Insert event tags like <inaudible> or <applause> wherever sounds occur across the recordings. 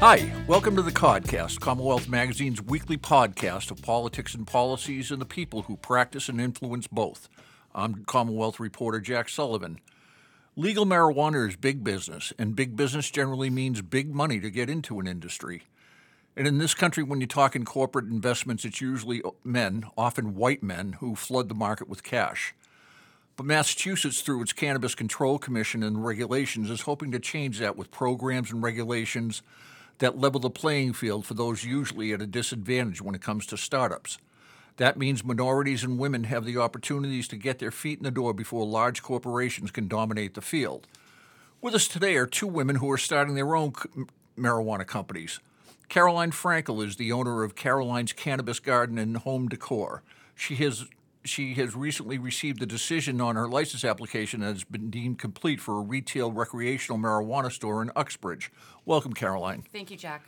Hi, welcome to the Codcast, Commonwealth Magazine's weekly podcast of politics and policies and the people who practice and influence both. I'm Commonwealth reporter Jack Sullivan. Legal marijuana is big business, and big business generally means big money to get into an industry. And in this country, when you talk in corporate investments, it's usually men, often white men, who flood the market with cash. But Massachusetts, through its Cannabis Control Commission and regulations, is hoping to change that with programs and regulations that level the playing field for those usually at a disadvantage when it comes to startups. That means minorities and women have the opportunities to get their feet in the door before large corporations can dominate the field. With us today are two women who are starting their own c- marijuana companies. Caroline Frankel is the owner of Caroline's Cannabis Garden and Home Decor. She has she has recently received a decision on her license application and has been deemed complete for a retail recreational marijuana store in Uxbridge. Welcome, Caroline. Thank you, Jack.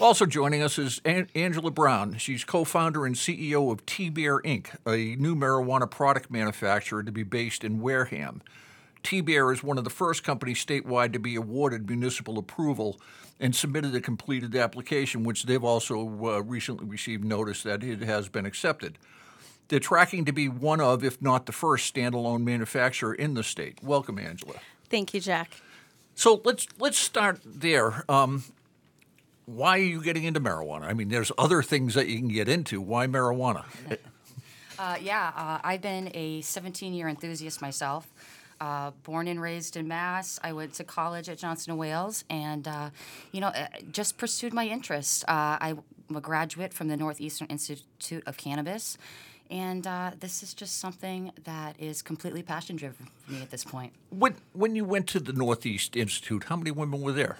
Also joining us is An- Angela Brown. She's co founder and CEO of T Bear Inc., a new marijuana product manufacturer to be based in Wareham. T Bear is one of the first companies statewide to be awarded municipal approval and submitted a completed application, which they've also uh, recently received notice that it has been accepted. They're tracking to be one of, if not the first, standalone manufacturer in the state. Welcome, Angela. Thank you, Jack. So let's let's start there. Um, why are you getting into marijuana? I mean, there's other things that you can get into. Why marijuana? <laughs> Uh, yeah, uh, I've been a 17 year enthusiast myself. Uh, born and raised in Mass. I went to college at Johnson & Wales and, uh, you know, uh, just pursued my interests. Uh, I'm a graduate from the Northeastern Institute of Cannabis. And uh, this is just something that is completely passion driven for me at this point. When when you went to the Northeast Institute, how many women were there?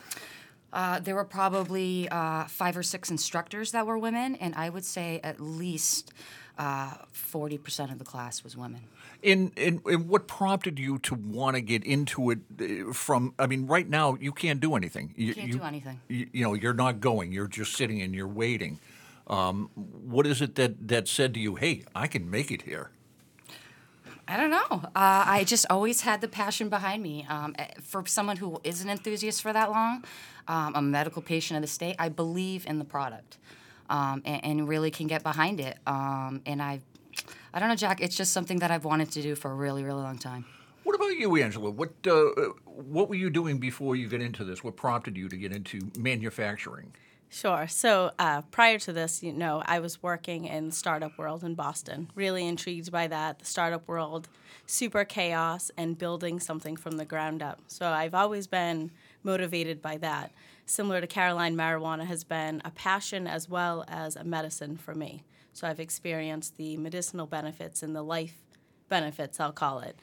Uh, there were probably uh, five or six instructors that were women, and I would say at least uh, 40% of the class was women. In, in, in what prompted you to want to get into it? uh, From I mean, right now you can't do anything. You Can't do anything. You, you know, you're not going. You're just sitting and you're waiting. Um, what is it that that said to you? Hey, I can make it here. I don't know. Uh, I just always had the passion behind me. Um, eh, for someone who is an enthusiast for that long, um, a medical patient of the state, I believe in the product um, and, and really can get behind it. Um, and I, I don't know, Jack. It's just something that I've wanted to do for a really, really long time. What about you, Angela? What uh, what were you doing before you got into this? What prompted you to get into manufacturing? Sure. So uh, prior to this, you know, I was working in startup world in Boston. Really intrigued by that, the startup world, super chaos, and building something from the ground up. So I've always been motivated by that. Similar to Caroline, marijuana has been a passion as well as a medicine for me. So I've experienced the medicinal benefits and the life benefits, I'll call it.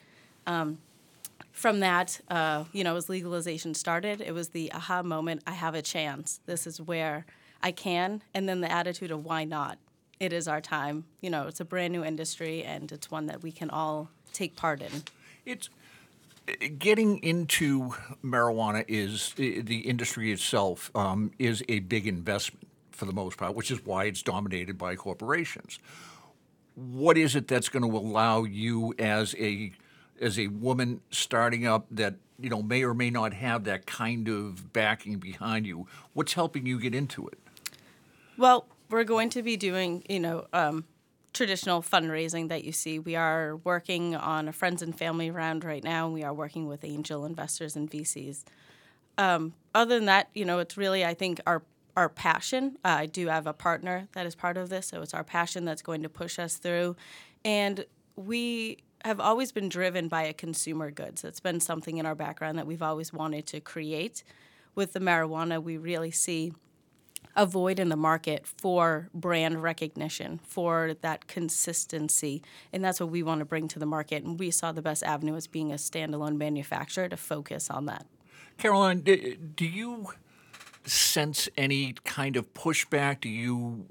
From that, uh, you know, as legalization started, it was the aha moment I have a chance. This is where I can. And then the attitude of why not? It is our time. You know, it's a brand new industry and it's one that we can all take part in. It's getting into marijuana is the industry itself um, is a big investment for the most part, which is why it's dominated by corporations. What is it that's going to allow you as a as a woman starting up that you know may or may not have that kind of backing behind you? What's helping you get into it? Well, we're going to be doing, you know, um, traditional fundraising that you see. We are working on a friends and family round right now, and we are working with angel investors and VCs. Um, other than that, you know, it's really, I think, our our passion. Uh, I do have a partner that is part of this, so it's our passion that's going to push us through. And we have always been driven by a consumer goods. It's been something in our background that we've always wanted to create. With the marijuana, we really see a void in the market for brand recognition, for that consistency. And that's what we want to bring to the market. And we saw the best avenue as being a standalone manufacturer to focus on that. Caroline, do, you sense any kind of pushback? Do you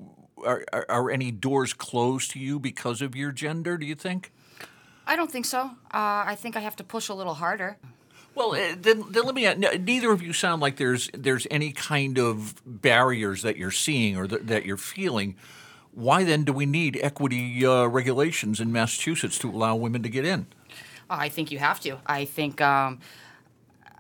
are, are, are any doors closed to you because of your gender? Do you think? I don't think so. Uh, I think I have to push a little harder. Well, uh, then, then let me. n- Neither of you sound like there's there's any kind of barriers that you're seeing or that, that you're feeling. Why then do we need equity uh, regulations in Massachusetts to allow women to get in? Uh, I think you have to. I think um,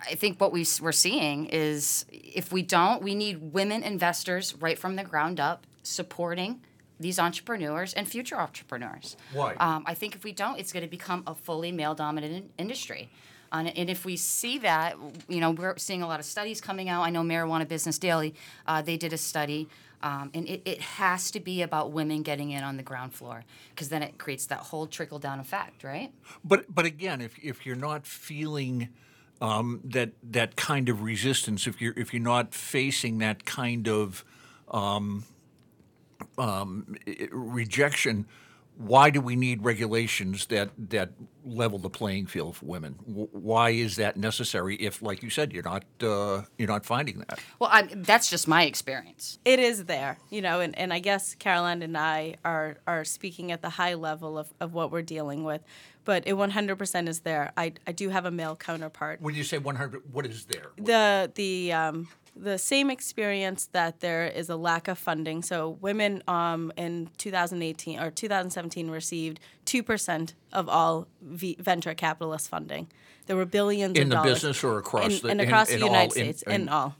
I think what we, we're seeing is if we don't, we need women investors right from the ground up supporting these entrepreneurs and future entrepreneurs. Why? Um, I think if we don't, it's going to become a fully male dominated industry. Uh, and if we see that, you know, we're seeing a lot of studies coming out. I know Marijuana Business Daily, uh, they did a study, um, and it, it has to be about women getting in on the ground floor because then it creates that whole trickle down effect, right? But but again, if if you're not feeling um, that that kind of resistance, if you're if you're not facing that kind of um, um, rejection, why do we need regulations that that level the playing field for women? W- Why is that necessary? If, like you said, you're not uh, you're not finding that. Well, I, that's just my experience. it is there, you know, and, and I guess Caroline and I are are speaking at the high level of, of what we're dealing with, but it 100% is there. I, I do have a male counterpart. When you say 100, what is there? The the um, the same experience that there is a lack of funding. So women um, in 2018 or 2017 received two percent of all v- venture capitalist funding. There were billions In of the dollars business or across in, the- and across in the all- United in- States in- in all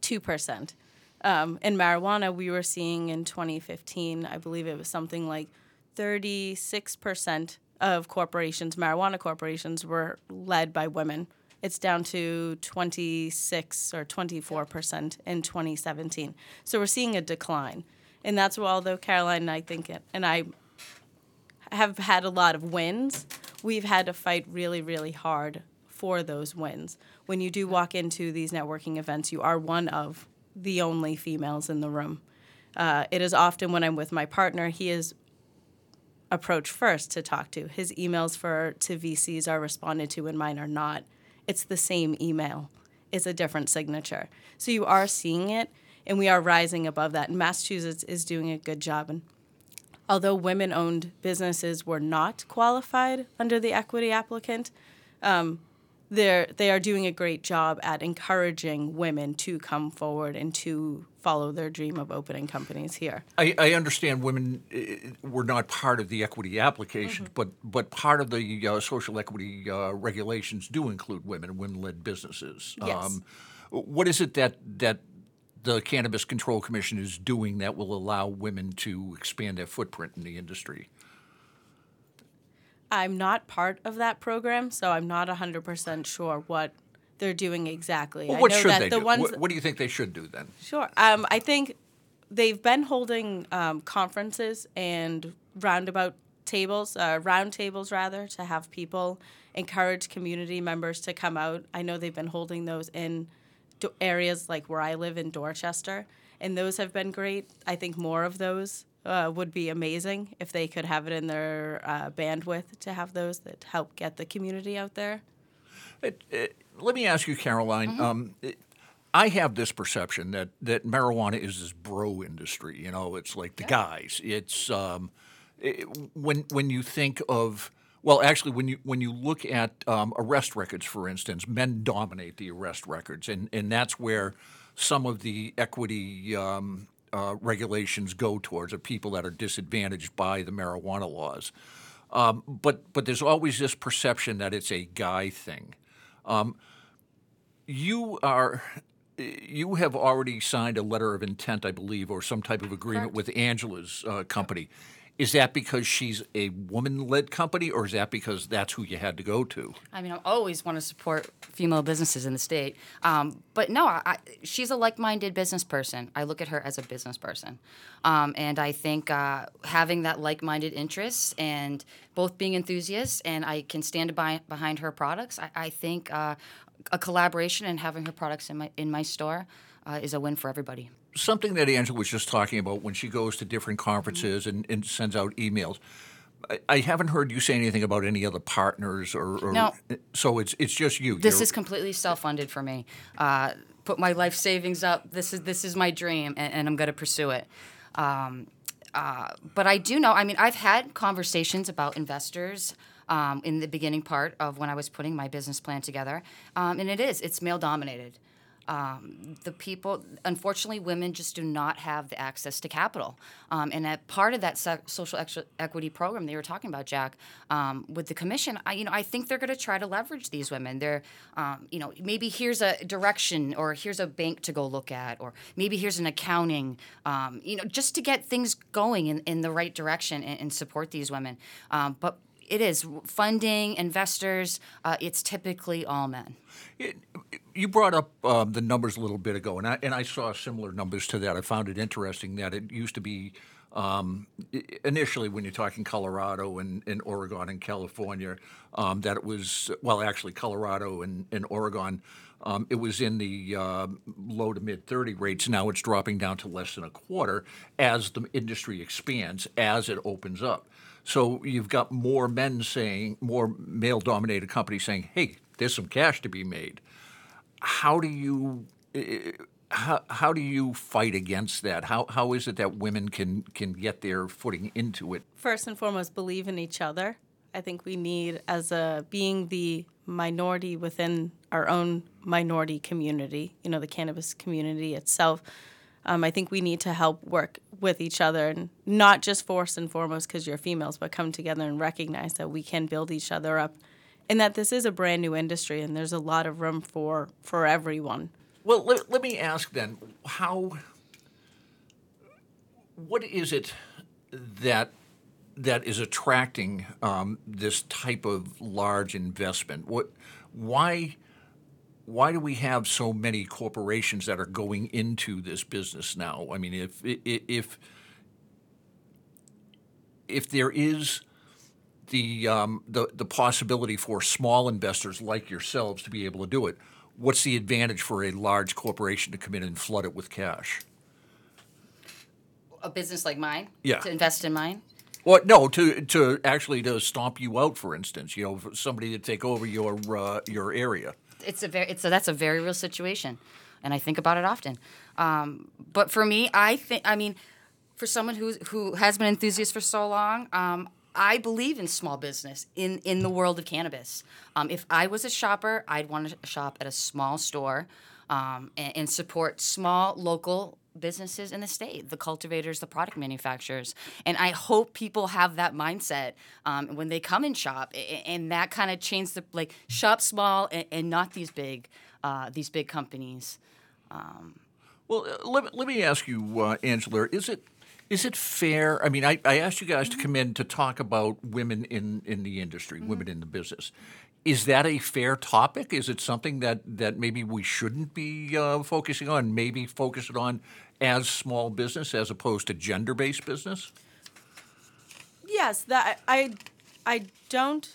two percent. Um, in marijuana, we were seeing in 2015, I believe it was something like 36 percent of corporations, marijuana corporations, were led by women. It's down to 26 or 24 percent in 2017. So we're seeing a decline, and that's why, although Caroline and I think it, and I have had a lot of wins, we've had to fight really, really hard for those wins. When you do walk into these networking events, you are one of the only females in the room. Uh, it is often when I'm with my partner, he is approached first to talk to. His emails for to VCs are responded to, and mine are not. It's the same email. It's a different signature. So you are seeing it, and we are rising above that. And Massachusetts is doing a good job. And although women owned businesses were not qualified under the equity applicant, um, they're, they are doing a great job at encouraging women to come forward and to follow their dream of opening companies here. I, I understand women uh, were not part of the equity applications, but but part of the uh, social equity uh, regulations do include women and women-led businesses. Um, Yes. what is it that that the Cannabis Control Commission is doing that will allow women to expand their footprint in the industry? I'm not part of that program, so I'm not 100% sure what they're doing exactly. Well, I what know should that they the do? ones What, what do you think they should do then? Sure. Um, I think they've been holding um, conferences and roundabout tables, uh, round tables rather, to have people encourage community members to come out. I know they've been holding those in do- areas like where I live in Dorchester, and those have been great. I think more of those uh, would be amazing if they could have it in their uh, bandwidth to have those that help get the community out there. It, it, let me ask you, Caroline. Um, it, I have this perception that, that marijuana is this bro industry. You know, it's like the guys. It's um, when when you think of well, actually, when you when you look at um, arrest records, for instance, men dominate the arrest records, and and that's where some of the equity um, uh, regulations go towards are people that are disadvantaged by the marijuana laws. Um, but but there's always this perception that it's a guy thing. Um, you are you have already signed a letter of intent, I believe, or some type of agreement with Angela's uh, company. Is that because she's a woman-led company, or is that because that's who you had to go to? I mean, I always want to support female businesses in the state. Um, but no, I, I, she's a like minded business person. I look at her as a business person. Um, and I think uh, having that like minded interest and both being enthusiasts and I can stand by, behind her products, I, I think uh, a collaboration and having her products in my, in my store uh, is a win for everybody. Something that Angela was just talking about when she goes to different conferences and, and sends out emails. I, I haven't heard you say anything about any other partners or, or No. so it's it's just you. This You're- is completely self-funded for me. Uh, put my life savings up. This is this is my dream, and, and I'm going to pursue it. Um, uh, but I do know. I mean, I've had conversations about investors. Um, in the beginning part of when I was putting my business plan together, um, and it is it's male dominated. Um, the people, unfortunately, women just do not have the access to capital. Um, and that part of that social ex- equity program they were talking about, Jack, um, with the commission, I, you know, I think they're going to try to leverage these women. They're, um, you know, maybe here's a direction, or here's a bank to go look at, or maybe here's an accounting, um, you know, just to get things going in, in the right direction and, and support these women. Um, but it is funding investors. Uh, it's typically all men. It, you brought up um, the numbers a little bit ago, and I, and I saw similar numbers to that. I found it interesting that it used to be um, initially when you're talking Colorado and, and Oregon and California, um, that it was, well, actually, Colorado and, and Oregon, um, it was in the uh, low to mid 30 rates. Now it's dropping down to less than a quarter as the industry expands, as it opens up. So you've got more men saying, more male dominated companies saying, hey, there's some cash to be made. How do you. How, how do you fight against that? How, how is it that women can, can get their footing into it? First and foremost, believe in each other. I think we need, as a being the minority within our own minority community, you know, the cannabis community itself, um, I think we need to help work with each other and not just first and foremost because you're females, but come together and recognize that we can build each other up and that this is a brand new industry and there's a lot of room for, for everyone. Well, let, let me ask then how, what is it that that is attracting um, this type of large investment? What, why, why do we have so many corporations that are going into this business now? I mean, if if if there is the um, the the possibility for small investors like yourselves to be able to do it, what's the advantage for a large corporation to come in and flood it with cash? A business like mine, Yeah. to invest in mine. Well, no, to to actually to stomp you out, for instance, you know, for somebody to take over your uh, your area. It's a very it's a, that's a very real situation and i think about it often. Um, but for me i think i mean for someone who who has been an enthusiast for so long um, i believe in small business in in the world of cannabis. Um, if i was a shopper i'd want to shop at a small store um, and, and support small local businesses in the state, the cultivators, the product manufacturers. And I hope people have that mindset um, when they come and shop, and that kind of change the like shop small and, and not these big, uh, these big companies. Well, uh, let, let me ask you, uh, Angela, is it is it fair? I mean, I, I asked you guys to come in to talk about women in, in the industry, women in the business. Is that a fair topic? Is it something that, that maybe we shouldn't be uh, focusing on? Maybe focus it on as small business as opposed to gender based business? Yes, that I I don't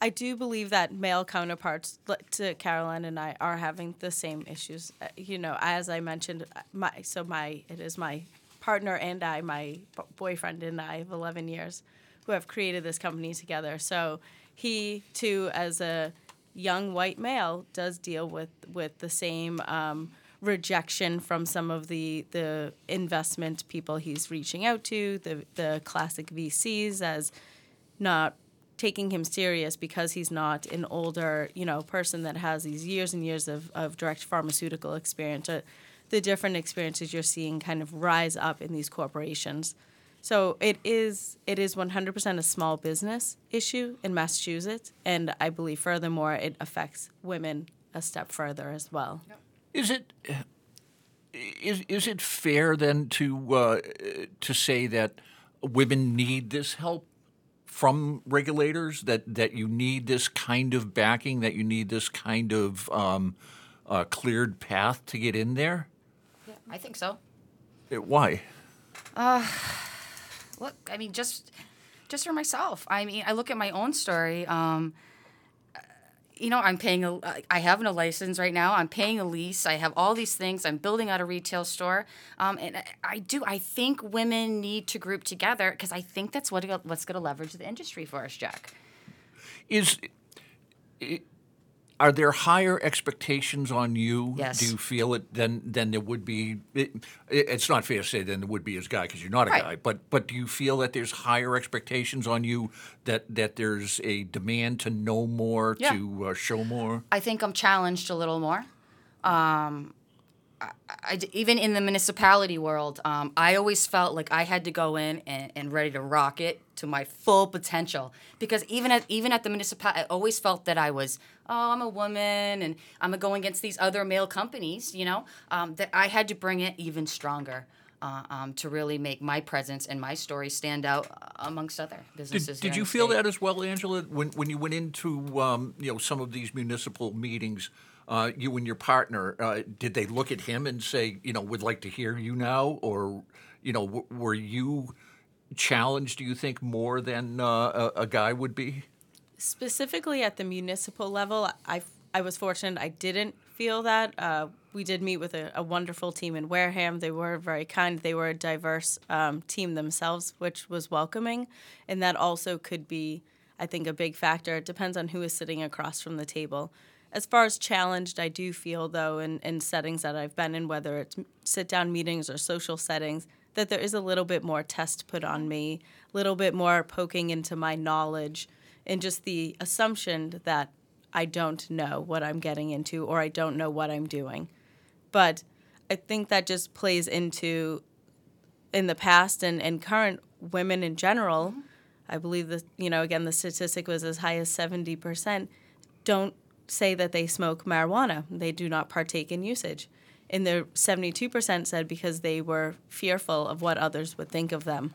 I do believe that male counterparts to Caroline and I are having the same issues. Uh, You know, as I mentioned, uh, my so my it is my partner and I, my boyfriend and I of 11 years, who have created this company together. So he too, as a young white male, does deal with with the same. Um, rejection from some of the the investment people he's reaching out to the the classic VCs as not taking him serious because he's not an older, you know, person that has these years and years of, of direct pharmaceutical experience. Uh, the different experiences you're seeing kind of rise up in these corporations. So it is it is 100% a small business issue in Massachusetts, and I believe furthermore it affects women a step further as well. Is it is is it fair then to uh, to say that women need this help from regulators? That that you need this kind of backing? That you need this kind of um, uh, cleared path to get in there? Yeah, I think so. Uh, Why? Look, I mean, just just for myself. I mean, I look at my own story. Um, you know, I'm paying a. I have no license right now. I'm paying a lease. I have all these things. I'm building out a retail store, um, and I, I do. I think women need to group together because I think that's what what's going to leverage the industry for us, Jack. Is are there higher expectations on you? Yes. Do you feel it than than there would be? It, it's not fair to say than there would be as a guy because you're not a Right. guy. But but do you feel that there's higher expectations on you? That that there's a demand to know more, Yeah. to uh, show more. I think I'm challenged a little more. Um, I, even in the municipality world, um, I always felt like I had to go in and, and, ready to rock it to my full potential. Because even at even at the municipality, I always felt that I was, oh, I'm a woman and I'm going against these other male companies. You know, um, that I had to bring it even stronger. Uh, um, to really make my presence and my story stand out uh, amongst other businesses. Did, did you feel state. that as well, Angela, when, when you went into um, you know some of these municipal meetings? Uh, you and your partner, uh, did they look at him and say, you know, would like to hear you now, or you know, w- were you challenged? Do you think more than uh, a, a, guy would be? Specifically at the municipal level, I I was fortunate. I didn't feel that. Uh, we did meet with a, a, wonderful team in Wareham. They were very kind. They were a diverse um, team themselves, which was welcoming, and that also could be, I think, a big factor. It depends on who is sitting across from the table as far as challenged, I do feel though in, in settings that I've been in, whether it's sit down meetings or social settings, that there is a little bit more test put on me, a little bit more poking into my knowledge, and just the assumption that I don't know what I'm getting into or I don't know what I'm doing. But I think that just plays into in the past and, and current women in general. Mm-hmm. I believe that, you know, again, the statistic was as high as 70% don't say that they smoke marijuana. They do not partake in usage. And the 72% said because they were fearful of what others would think of them.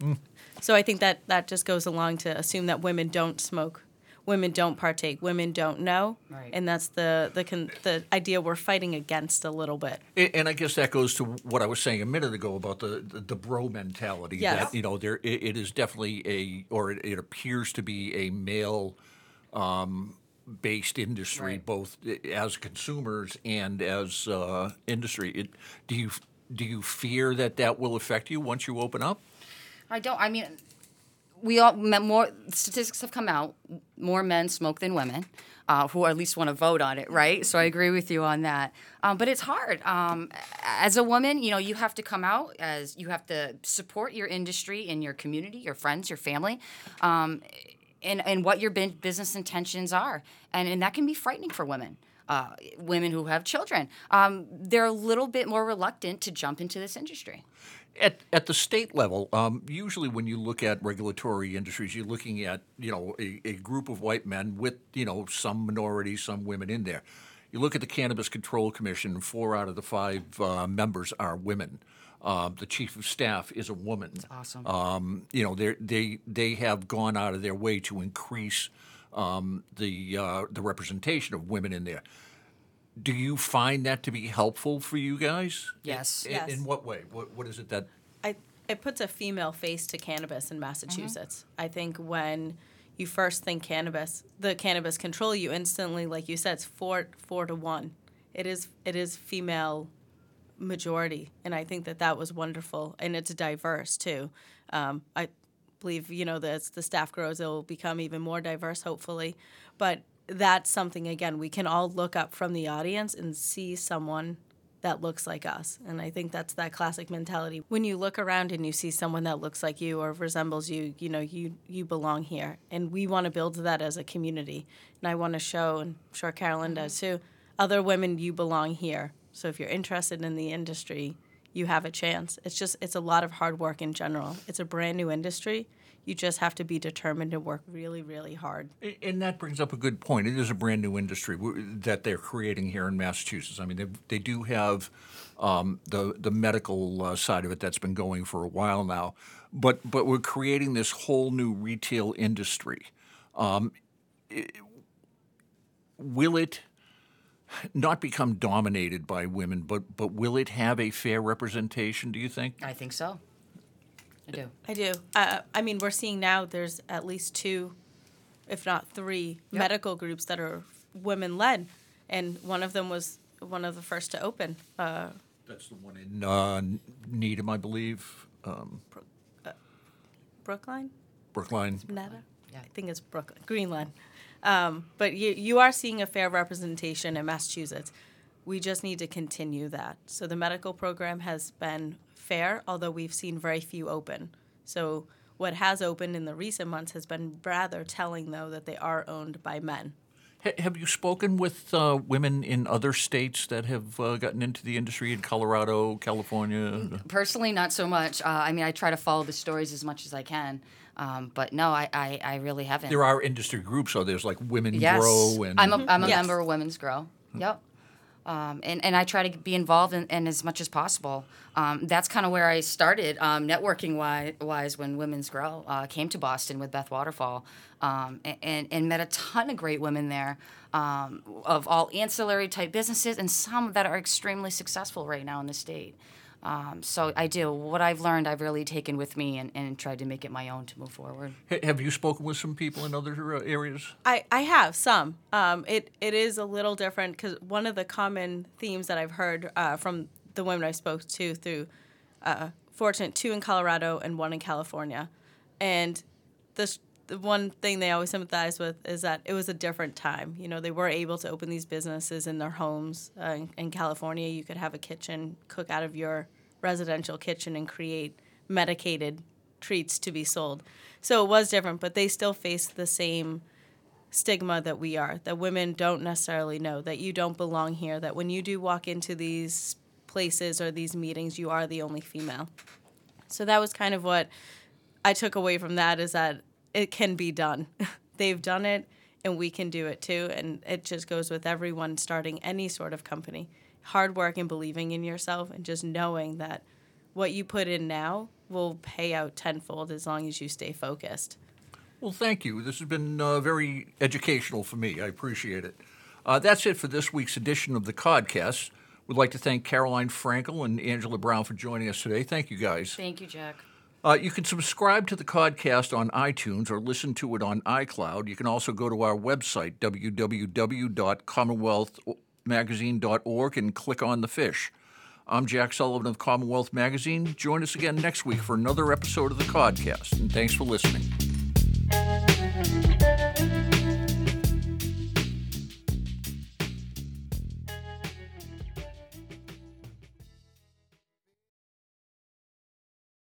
Mm. So I think that that just goes along to assume that women don't smoke, women don't partake, women don't know, right. and that's the the con- the idea we're fighting against a little bit. And I guess that goes to what I was saying a minute ago about the the, the bro mentality. Yes. That you know there it, it is definitely a or it, it appears to be a male. Um, based industry, right. both as consumers and as uh, industry. It, do you do you fear that that will affect you once you open up? I don't. I mean, we all more statistics have come out. More men smoke than women. Uh, who at least want to vote on it, right? So I agree with you on that. Um, but it's hard. Um, as a woman, you know, you have to come out as you have to support your industry in your community, your friends, your family. Um, and, and what your business intentions are. And, and that can be frightening for women. Uh, women who have children, um, they're a little bit more reluctant to jump into this industry. At, at the state level, um, usually when you look at regulatory industries, you're looking at you know a, a, group of white men with you know some minorities, some women in there. You look at the Cannabis Control Commission; four out of the five uh, members are women. Uh, the chief of staff is a woman. That's awesome. Um, you know, they they have gone out of their way to increase um, the uh, the representation of women in there. Do you find that to be helpful for you guys? Yes. In, yes. in what way? What what is it that? I it puts a female face to cannabis in Massachusetts. Mm-hmm. I think when you first think cannabis, the cannabis control, you instantly, like you said, it's four four to one. It is it is female majority, and I think that that was wonderful, and it's diverse too. Um, I believe you know as the staff grows, it will become even more diverse, hopefully. But that's something again we can all look up from the audience and see someone that looks like us. And I think that's that classic mentality. When you look around and you see someone that looks like you or resembles you, you know, you you belong here. And we want to build that as a community. And I want to show, and I'm sure Caroline does too, other women you belong here. So if you're interested in the industry, you have a chance. It's just it's a lot of hard work in general. It's a brand new industry. You just have to be determined to work really, really hard. And that brings up a good point. It is a brand new industry that they're creating here in Massachusetts. I mean, they, they do have um, the the medical uh, side of it that's been going for a while now, but but we're creating this whole new retail industry. Um, it, will it? Not become dominated by women, but but will it have a fair representation? Do you think? I think so. I do. I do. Uh, I mean, we're seeing now there's at least two, if not three, yep. medical groups that are women led, and one of them was one of the first to open. Uh, That's the one in uh, Needham, I believe. Um, Brook, uh, Brookline. Brookline. NETA. Yeah. I think it's Brooklyn. Greenland. Um, but you, you are seeing a fair representation in Massachusetts. We just need to continue that. So the medical program has been fair, although we've seen very few open. So what has opened in the recent months has been rather telling, though, that they are owned by men. Ha- have you spoken with uh, women in other states that have uh, gotten into the industry in Colorado, California? Personally, not so much. Uh, I mean, I try to follow the stories as much as I can. Um, but no, I, I, I really haven't. There are industry groups, so there's like Women yes. Grow and I'm a, I'm a Yes. member of Women's Grow. Yep. Um, and, and I try to be involved in, in as much as possible. Um, that's kind of where I started um, networking wise, wise when Women's Grow uh, came to Boston with Beth Waterfall um, and, and met a ton of great women there um, of all ancillary type businesses and some that are extremely successful right now in the state. Um, so I do. What I've learned, I've really taken with me and, and tried to make it my own to move forward. Ha- have you spoken with some people in other uh, areas? I, I have some. Um, it it is a little different because one of the common themes that I've heard uh, from the women I spoke to through uh, Fortunate two in Colorado and one in California, and this the one thing they always sympathize with is that it was a different time. You know, they were able to open these businesses in their homes. Uh, in, in California, you could have a kitchen, cook out of your residential kitchen, and create medicated treats to be sold. So it was different, but they still face the same stigma that we are that women don't necessarily know that you don't belong here that when you do walk into these places or these meetings you are the only female so that was kind of what i took away from that is that it can be done <laughs> they've done it and we can do it too and it just goes with everyone starting any sort of company hard work and believing in yourself and just knowing that what you put in now will pay out tenfold as long as you stay focused Well, thank you. This has been uh, very educational for me. I appreciate it. Uh, that's it for this week's edition of the Codcast. We'd like to thank Caroline Frankel and Angela Brown for joining us today. Thank you, guys. Thank you, Jack. Uh, you can subscribe to the podcast on iTunes or listen to it on iCloud. You can also go to our website, www.commonwealthmagazine.org, and click on the fish. I'm Jack Sullivan of Commonwealth Magazine. Join us again next week for another episode of the podcast, and thanks for listening.